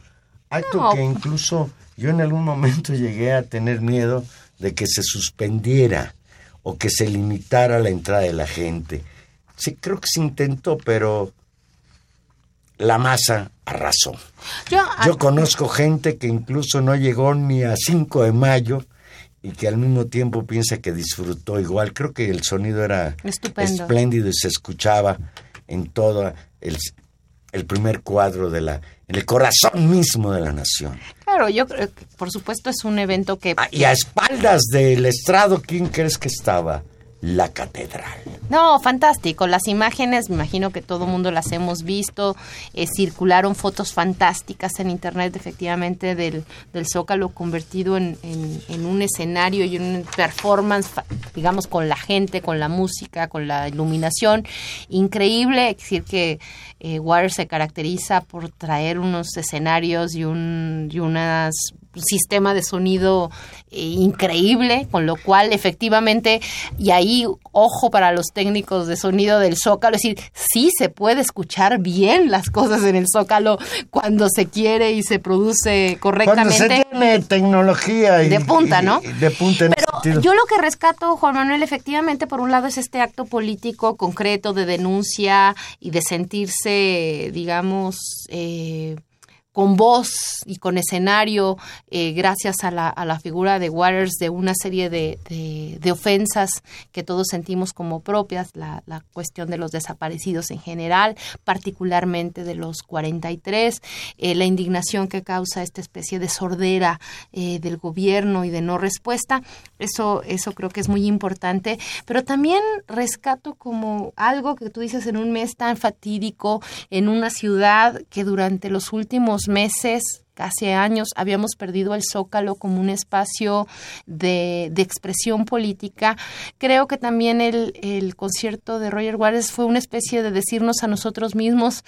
S3: Acto
S2: No.
S3: que incluso yo en algún momento llegué a tener miedo de que se suspendiera o que se limitara la entrada de la gente. Sí, creo que se intentó, pero la masa arrasó.
S2: Yo,
S3: Yo conozco gente que incluso no llegó ni a 5 de mayo y que al mismo tiempo piensa que disfrutó igual. Creo que el sonido era
S2: Estupendo.
S3: espléndido y se escuchaba en todo el, el primer cuadro de la, en el corazón mismo de la nación.
S2: Claro, yo creo que por supuesto es un evento que...
S3: Ah, y a espaldas del estrado, ¿quién crees que estaba? La catedral.
S2: No, fantástico. Las imágenes, me imagino que todo mundo las hemos visto. Eh, circularon fotos fantásticas en internet, efectivamente, del, Zócalo convertido en, en- un escenario y un performance, digamos, con la gente, con la música, con la iluminación. Increíble. Es decir, que eh, Waters se caracteriza por traer unos escenarios y un y unas un sistema de sonido eh, increíble, con lo cual efectivamente, y ahí ojo para los técnicos de sonido del Zócalo, es decir, sí se puede escuchar bien las cosas en el Zócalo cuando se quiere y se produce
S3: Cuando se
S2: correctamente.
S3: tiene tecnología y,
S2: De punta, ¿no?
S3: y de punta en
S2: yo lo que rescato, Juan Manuel, efectivamente, por un lado es este acto político concreto de denuncia y de sentirse, digamos, eh, con voz y con escenario, eh, gracias a la, a la figura de Waters, de una serie de, de- ofensas que todos sentimos como propias, la, la cuestión de los desaparecidos en general, particularmente de los 43, eh, la indignación que causa esta especie de sordera eh, del gobierno y de no respuesta, eso, eso creo que es muy importante, pero también rescato como algo que tú dices en un mes tan fatídico, en una ciudad que durante los últimos meses casi años habíamos perdido el zócalo como un espacio de, de expresión política. Creo que también el, el concierto de Roger Waters fue una especie de decirnos a nosotros mismos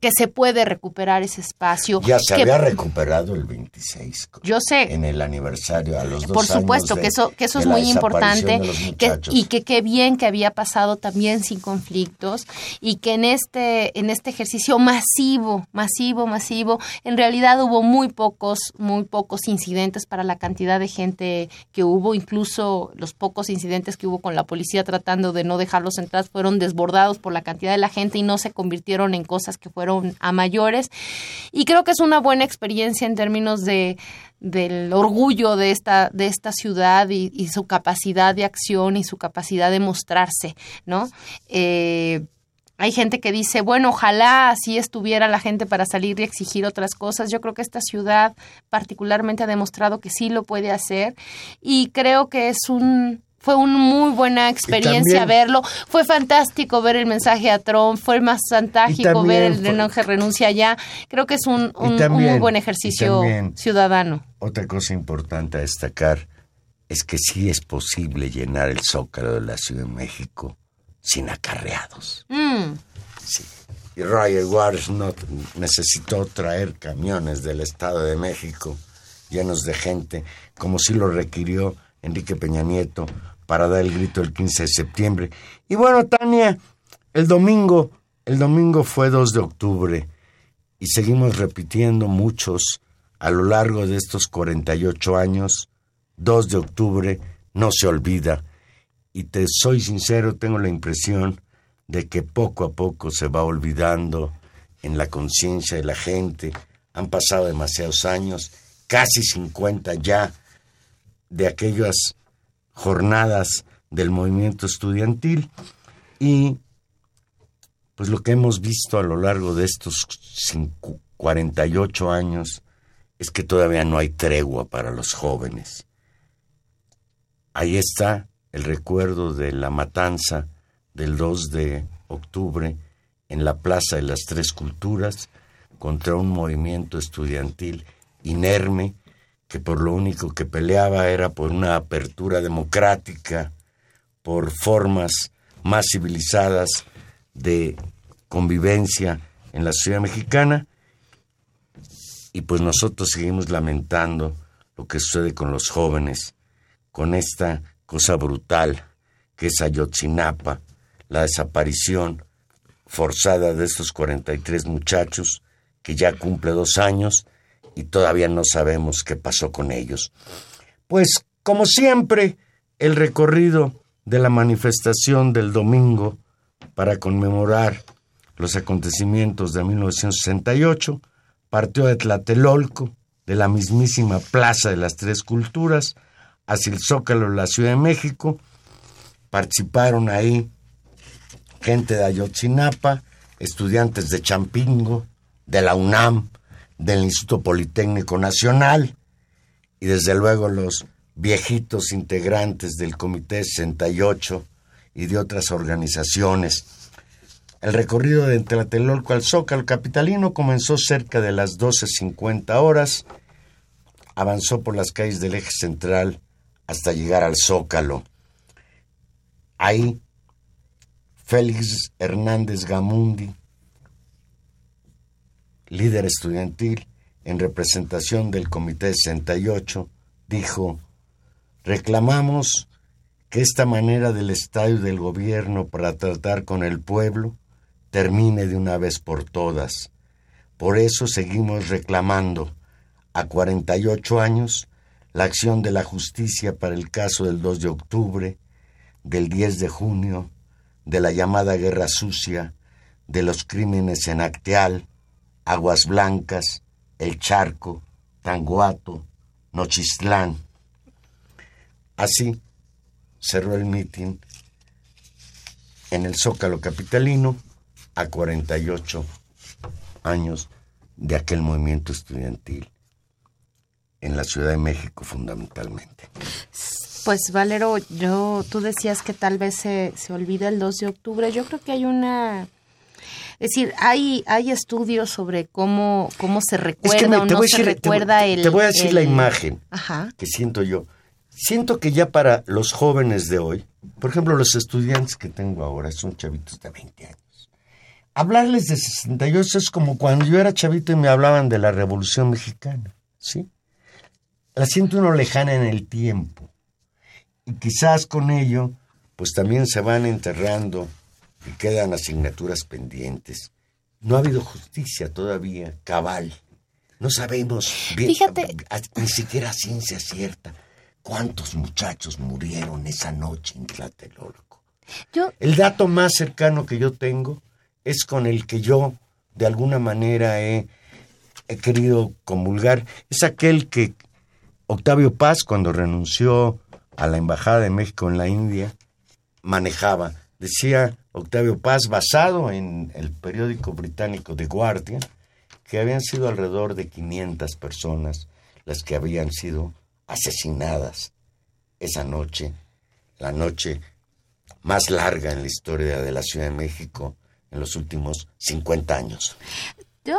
S2: que se puede recuperar ese espacio.
S3: Ya se
S2: que-
S3: había recuperado el 26 co-
S2: Yo sé,
S3: en el aniversario a los dos
S2: por supuesto
S3: años de-
S2: que eso que eso es muy importante que- y que qué bien que había pasado también sin conflictos y que en este en este ejercicio masivo masivo masivo en realidad hubo muy pocos muy pocos incidentes para la cantidad de gente que hubo. Incluso los pocos incidentes que hubo con la policía tratando de no dejarlos entrar fueron desbordados por la cantidad de la gente y no se convirtieron en cosas que fueron a mayores y creo que es una buena experiencia en términos de del orgullo de esta de esta ciudad y, y su capacidad de acción y su capacidad de mostrarse no Eh, hay gente que dice, bueno, ojalá así estuviera la gente para salir y exigir otras cosas. Yo creo que esta ciudad particularmente ha demostrado que sí lo puede hacer y creo que es un fue una muy buena experiencia
S3: también-
S2: verlo. Fue fantástico ver el mensaje a Trump, fue más fantástico ver el renuncio renuncia ya. Creo que es un, muy buen ejercicio
S3: también-
S2: ciudadano.
S3: Otra cosa importante a destacar es que sí es posible llenar el zócalo de la Ciudad de México sin acarreados.
S2: Mm.
S3: Sí. Y Roger Waters no necesitó traer camiones del Estado de México llenos de gente, como sí lo requirió Enrique Peña Nieto para dar el grito el 15 de septiembre. Y bueno, Tania, el domingo, el domingo fue 2 de octubre y seguimos repitiendo muchos a lo largo de estos 48 años, 2 de octubre no se olvida. Y te soy sincero, tengo la impresión de que poco a poco se va olvidando en la conciencia de la gente. Han pasado demasiados años, casi 50 ya, de aquellas jornadas del movimiento estudiantil y pues lo que hemos visto a lo largo de estos cincu- 48 años es que todavía no hay tregua para los jóvenes. Ahí está el recuerdo de la matanza del 2 de octubre en la Plaza de las Tres Culturas contra un movimiento estudiantil inerme que por lo único que peleaba era por una apertura democrática, por formas más civilizadas de convivencia en la ciudad mexicana. Y pues nosotros seguimos lamentando lo que sucede con los jóvenes, con esta cosa brutal que es Ayotzinapa, la desaparición forzada de estos 43 muchachos que ya cumple dos años y todavía no sabemos qué pasó con ellos. Pues como siempre, el recorrido de la manifestación del domingo para conmemorar los acontecimientos de 1968 partió de Tlatelolco, de la mismísima Plaza de las Tres Culturas, hacia el Zócalo de la Ciudad de México. Participaron ahí gente de Ayotzinapa estudiantes de Champingo, de la UNAM, del Instituto Politécnico Nacional y desde luego los viejitos integrantes del Comité 68 y de otras organizaciones. El recorrido de Tlatelolco al Zócalo capitalino comenzó cerca de las 12.50 horas, avanzó por las calles del eje central hasta llegar al Zócalo. Ahí, Félix Hernández Gamundi, líder estudiantil en representación del Comité 68, dijo, reclamamos que esta manera del Estado y del gobierno para tratar con el pueblo termine de una vez por todas. Por eso seguimos reclamando a 48 años la acción de la justicia para el caso del 2 de octubre, del 10 de junio, de la llamada Guerra Sucia, de los crímenes en Acteal, Aguas Blancas, El Charco, Tanguato, Nochistlán. Así cerró el mitin en el Zócalo Capitalino a 48 años de aquel movimiento estudiantil en la Ciudad de México fundamentalmente.
S2: Pues Valero, yo, tú decías que tal vez se, se olvida el 2 de octubre. Yo creo que hay una... Es decir, hay, hay estudios sobre cómo, cómo se recuerda
S3: me-
S2: o no se recuerda
S3: te-
S2: el...
S3: Te voy a decir la imagen
S2: Ajá.
S3: que siento yo. Siento que ya para los jóvenes de hoy, por ejemplo, los estudiantes que tengo ahora son chavitos de 20 años. Hablarles de 68 es como cuando yo era chavito y me hablaban de la Revolución Mexicana, ¿sí? La siento uno lejana en el tiempo. Y quizás con ello, pues también se van enterrando y quedan asignaturas pendientes. No ha habido justicia todavía, cabal. No sabemos bien,
S2: Fíjate.
S3: a- ni siquiera ciencia cierta, cuántos muchachos murieron esa noche en Tlatelolco.
S2: Yo,
S3: El dato más cercano que yo tengo es con el que yo, de alguna manera, he, he querido comulgar. Es aquel que Octavio Paz, cuando renunció a la Embajada de México en la India, manejaba. Decía Octavio Paz, basado en el periódico británico The Guardian, que habían sido alrededor de 500 personas las que habían sido asesinadas esa noche, la noche más larga en la historia de la Ciudad de México en los últimos 50 años.
S2: yo,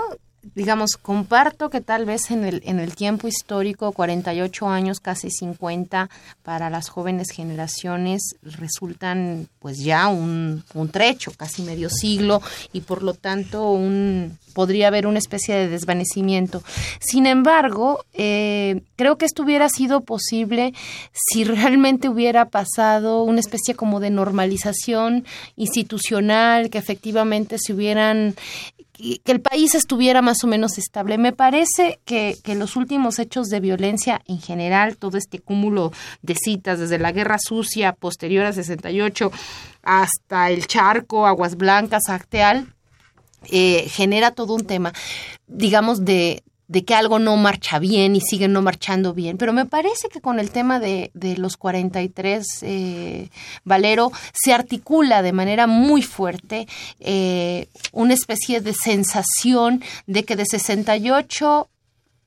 S2: digamos, comparto que tal vez en el, en el tiempo histórico, 48 años, casi 50, para las jóvenes generaciones resultan pues ya un, un trecho, casi medio siglo, y por lo tanto un, podría haber una especie de desvanecimiento. Sin embargo, eh, creo que esto hubiera sido posible si realmente hubiera pasado una especie como de normalización institucional, que efectivamente se hubieran que el país estuviera más o menos estable. Me parece que, que los últimos hechos de violencia en general, todo este cúmulo de citas, desde la Guerra Sucia posterior a 68 hasta el Charco, Aguas Blancas, Acteal, eh, genera todo un tema, digamos, de, de que algo no marcha bien y sigue no marchando bien. Pero me parece que con el tema de, de los 43, eh, Valero, se articula de manera muy fuerte eh, una especie de sensación de que de 68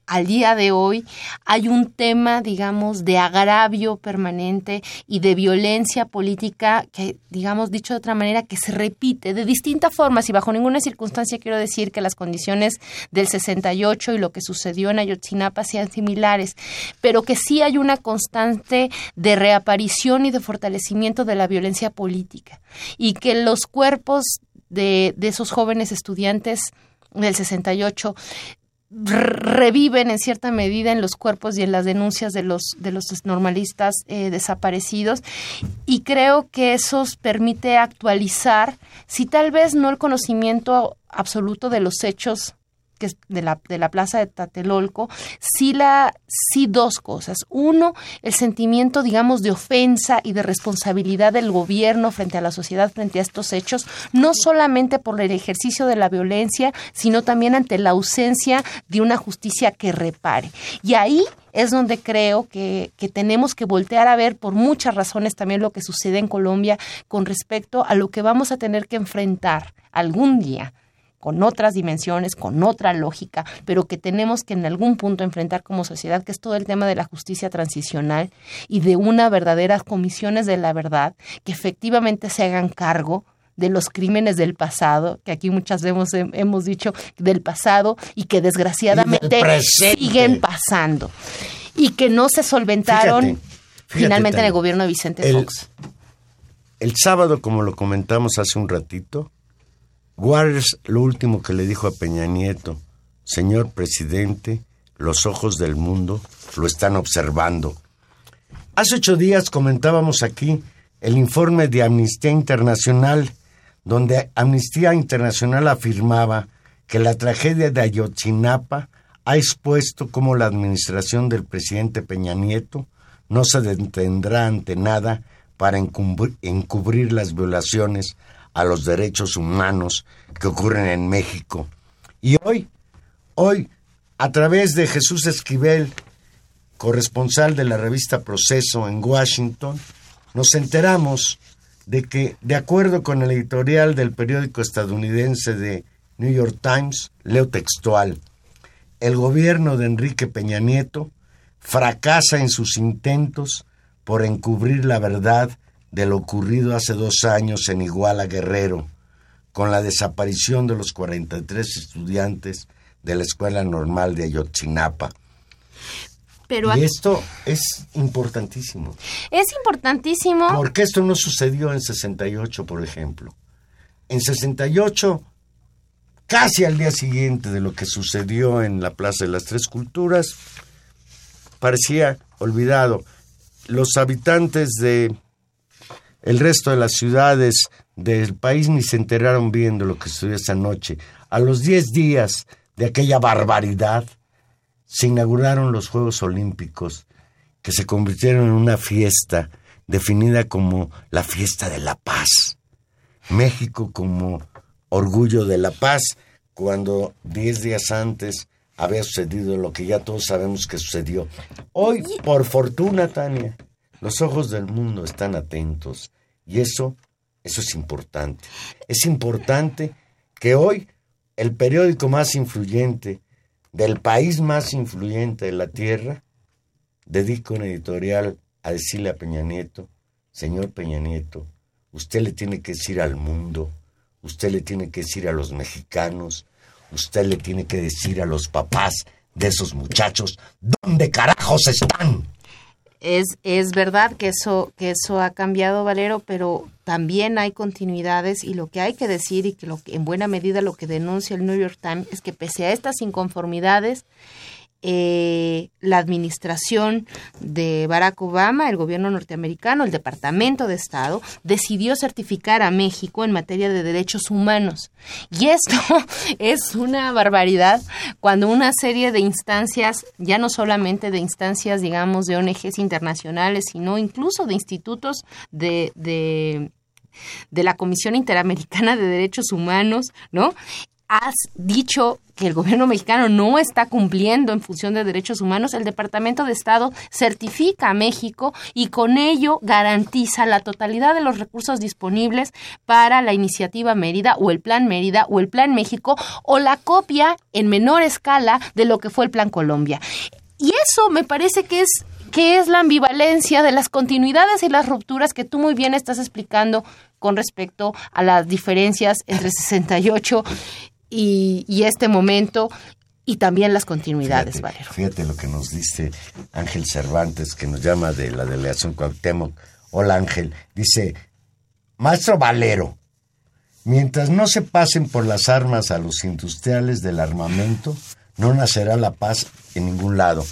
S2: al día de hoy hay un tema, digamos, de agravio permanente y de violencia política que, digamos, dicho de otra manera, que se repite de distintas formas y bajo ninguna circunstancia quiero decir que las condiciones del 68 y lo que sucedió en Ayotzinapa sean similares, pero que sí hay una constante de reaparición y de fortalecimiento de la violencia política y que los cuerpos de, de esos jóvenes estudiantes del 68 reviven en cierta medida en los cuerpos y en las denuncias de los de los normalistas eh, desaparecidos. Y creo que eso permite actualizar si tal vez no el conocimiento absoluto de los hechos que es de la, de la plaza de Tatelolco, sí, la, sí dos cosas. Uno, el sentimiento, digamos, de ofensa y de responsabilidad del gobierno frente a la sociedad, frente a estos hechos, no solamente por el ejercicio de la violencia, sino también ante la ausencia de una justicia que repare. Y ahí es donde creo que, que, tenemos que voltear a ver por muchas razones también lo que sucede en Colombia con respecto a lo que vamos a tener que enfrentar algún día con otras dimensiones, con otra lógica, pero que tenemos que en algún punto enfrentar como sociedad, que es todo el tema de la justicia transicional y de una verdadera comisiones de la verdad que efectivamente se hagan cargo de los crímenes del pasado, que aquí muchas veces hem- hemos dicho del pasado y que desgraciadamente siguen pasando y que no se solventaron
S3: Fíjate, fíjate,
S2: finalmente en el gobierno de Vicente
S3: El-
S2: Fox.
S3: El sábado, como lo comentamos hace un ratito, Juárez lo último que le dijo a Peña Nieto, señor presidente, los ojos del mundo lo están observando. Hace ocho días comentábamos aquí el informe de Amnistía Internacional, donde Amnistía Internacional afirmaba que la tragedia de Ayotzinapa ha expuesto cómo la administración del presidente Peña Nieto no se detendrá ante nada para encubrir las violaciones a los derechos humanos que ocurren en México. Y hoy, hoy, a través de Jesús Esquivel, corresponsal de la revista Proceso en Washington, nos enteramos de que, de acuerdo con el editorial del periódico estadounidense de New York Times, leo textual, el gobierno de Enrique Peña Nieto fracasa en sus intentos por encubrir la verdad de lo ocurrido hace dos años en Iguala Guerrero, con la desaparición de los 43 estudiantes de la Escuela Normal de Ayotzinapa.
S2: Pero
S3: Y esto es importantísimo,
S2: es importantísimo.
S3: porque esto no sucedió en 68, por ejemplo. En 68, casi al día siguiente de lo que sucedió en la Plaza de las Tres Culturas, parecía olvidado. Los habitantes de el resto de las ciudades del país ni se enteraron bien de lo que sucedió esa noche. A los 10 días de aquella barbaridad, se inauguraron los Juegos Olímpicos, que se convirtieron en una fiesta definida como la fiesta de la paz. México como orgullo de la paz, cuando 10 días antes había sucedido lo que ya todos sabemos que sucedió. Hoy, por fortuna, Tania, los ojos del mundo están atentos y eso, eso es importante. Es importante que hoy el periódico más influyente del país más influyente de la tierra dedica un editorial a decirle a Peña Nieto, señor Peña Nieto, usted le tiene que decir al mundo, usted le tiene que decir a los mexicanos, usted le tiene que decir a los papás de esos muchachos, ¿dónde carajos están?
S2: Es, es verdad que eso, que eso ha cambiado, Valero, pero también hay continuidades y lo que hay que decir y que, lo que en buena medida lo que denuncia el New York Times es que pese a estas inconformidades, eh, la administración de Barack Obama, el gobierno norteamericano, el Departamento de Estado, decidió certificar a México en materia de derechos humanos. Y esto es una barbaridad cuando una serie de instancias, ya no solamente de instancias, digamos, de ONGs internacionales, sino incluso de institutos de, de de la Comisión Interamericana de Derechos Humanos, ¿no? Has dicho que el gobierno mexicano no está cumpliendo en función de derechos humanos, el Departamento de Estado certifica a México y con ello garantiza la totalidad de los recursos disponibles para la iniciativa Mérida o el Plan Mérida o el Plan México o la copia en menor escala de lo que fue el Plan Colombia. Y eso me parece que es que es la ambivalencia de las continuidades y las rupturas que tú muy bien estás explicando con respecto a las diferencias entre 68 y, y este momento y también las continuidades,
S3: Fíjate,
S2: Valero.
S3: fíjate lo que nos dice Ángel Cervantes, que nos llama de la delegación Cuauhtémoc. Hola Ángel, dice, Maestro Valero, mientras no se pasen por las armas a los industriales del armamento, no nacerá la paz en ningún lado.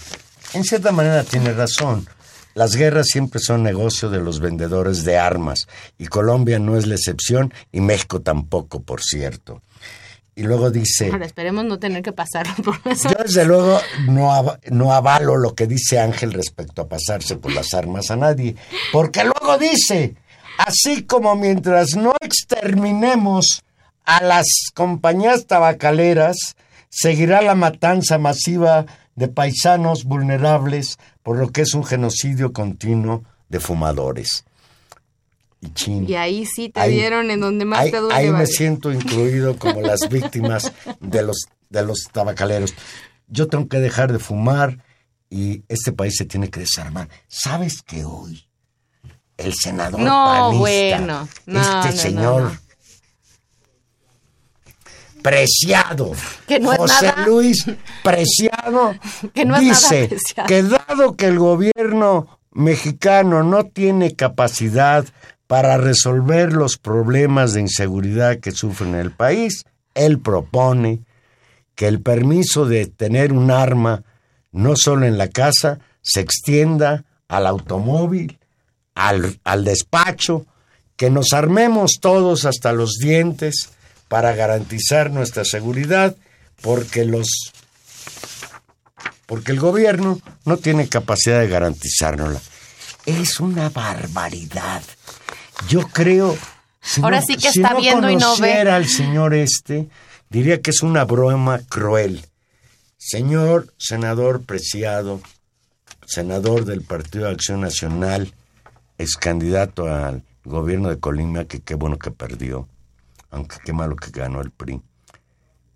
S3: En cierta manera tiene razón. Las guerras siempre son negocio de los vendedores de armas, y Colombia no es la excepción, y México tampoco, por cierto. Y luego dice...
S2: Ahora esperemos no tener que pasar por eso.
S3: Yo desde luego no, av- no avalo lo que dice Ángel respecto a pasarse por las armas a nadie, porque luego dice, así como mientras no exterminemos a las compañías tabacaleras, seguirá la matanza masiva de paisanos vulnerables por lo que es un genocidio continuo de fumadores. Y chin.
S2: Y ahí sí te
S3: Ahí-
S2: dieron en donde más
S3: ahí,
S2: te duele.
S3: ahí me siento incluido como las víctimas de los, de los tabacaleros. Yo tengo que dejar de fumar y este país se tiene que desarmar. ¿Sabes que hoy el senador
S2: No,
S3: panista,
S2: bueno. No,
S3: este
S2: no,
S3: señor. Preciado,
S2: Que
S3: José
S2: nada.
S3: Luis Preciado,
S2: Que
S3: dice
S2: preciado.
S3: que dado que el gobierno mexicano no tiene capacidad para resolver los problemas de inseguridad que sufren en el país, él propone que el permiso de tener un arma no solo en la casa se extienda al automóvil, al, al despacho, que nos armemos todos hasta los dientes para garantizar nuestra seguridad, porque los porque el gobierno no tiene capacidad de garantizárnosla. Es una barbaridad. Yo creo. si
S2: Ahora
S3: no-
S2: sí que
S3: si
S2: está
S3: no
S2: viendo y no ve.
S3: al señor este, diría que es una broma cruel. Señor senador preciado, senador del Partido de Acción Nacional, ex candidato al gobierno de Colima, que qué bueno que perdió, aunque qué malo que ganó el PRI.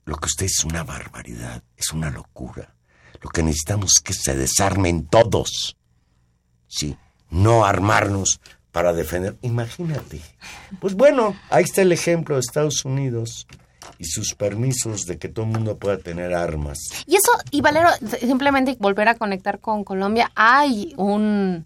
S3: Lo que usted es una barbaridad, es una locura. Lo que necesitamos es que se desarmen todos. Sí, no armarnos para defender. Imagínate. Pues bueno, ahí está el ejemplo de Estados Unidos y sus permisos de que todo el mundo pueda tener armas.
S2: Y eso, y Valero, simplemente volver a conectar con Colombia, hay un,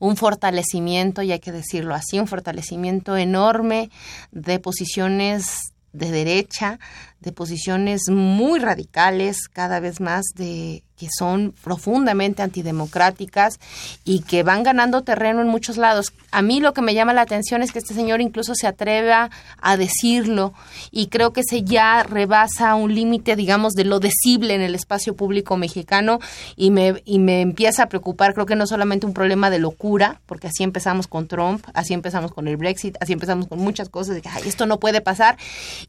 S2: un fortalecimiento, y hay que decirlo así, un fortalecimiento enorme de posiciones de derecha, de posiciones muy radicales, cada vez más de que son profundamente antidemocráticas y que van ganando terreno en muchos lados. A mí lo que me llama la atención es que este señor incluso se atreva a decirlo y creo que se ya rebasa un límite, digamos, de lo decible en el espacio público mexicano y me, y me empieza a preocupar, creo que no solamente un problema de locura, porque así empezamos con Trump, así empezamos con el Brexit, así empezamos con muchas cosas, de que "Ay, esto no puede pasar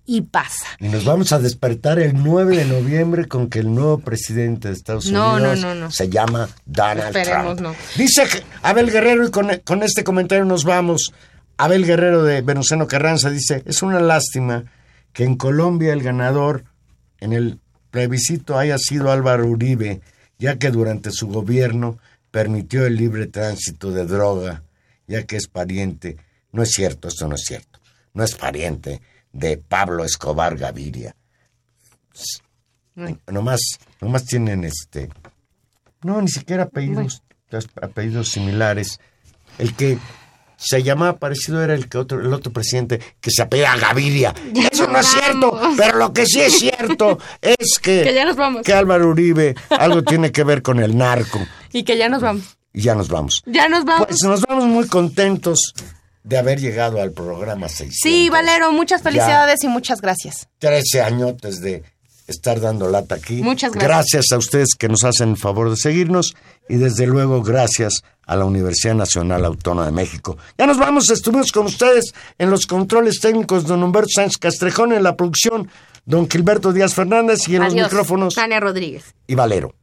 S2: y pasa.
S3: Y nos vamos a despertar el 9 de noviembre con que el nuevo presidente de Estados
S2: No,
S3: Unidos
S2: no, no, no.
S3: se llama Donald
S2: Esperemos
S3: Trump.
S2: no.
S3: Dice Abel Guerrero, y con, con este comentario nos vamos. Abel Guerrero de Venustiano Carranza dice, es una lástima que en Colombia el ganador en el plebiscito haya sido Álvaro Uribe, ya que durante su gobierno permitió el libre tránsito de droga, ya que es pariente. No es cierto, esto no es cierto. No es pariente de Pablo Escobar Gaviria. Nomás, nomás tienen este. No, ni siquiera apellidos, apellidos similares. El que se llamaba parecido era el que otro, el otro presidente que se apellida Gaviria. Eso no es cierto, pero lo que sí es cierto es que,
S2: Que ya nos vamos.
S3: que Álvaro Uribe algo tiene que ver con el narco.
S2: Y que ya nos vamos.
S3: Y ya nos vamos.
S2: Ya nos vamos.
S3: Pues nos vamos muy contentos de haber llegado al programa 600.
S2: sí, Valero, muchas felicidades y muchas gracias.
S3: 13 añotes de estar dando lata aquí.
S2: Muchas gracias.
S3: Gracias a ustedes que nos hacen el favor de seguirnos y desde luego gracias a la Universidad Nacional Autónoma de México. Ya nos vamos, estuvimos con ustedes en los controles técnicos, don Humberto Sánchez Castrejón, en la producción, don Gilberto Díaz Fernández y en los micrófonos,
S2: Tania Rodríguez.
S3: y Valero.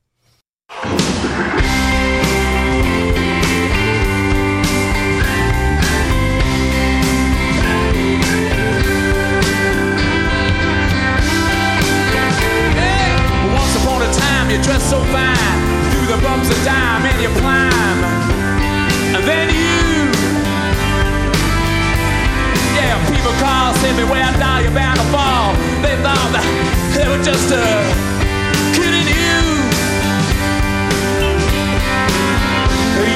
S4: a dime in your prime. And then you. Yeah, people call, send me where I die, you're bound to fall. They thought that they were just kidding
S1: you.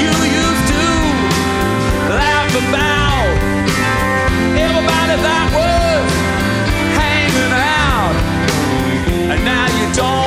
S1: You used to laugh about everybody that was hanging out. And now you don't.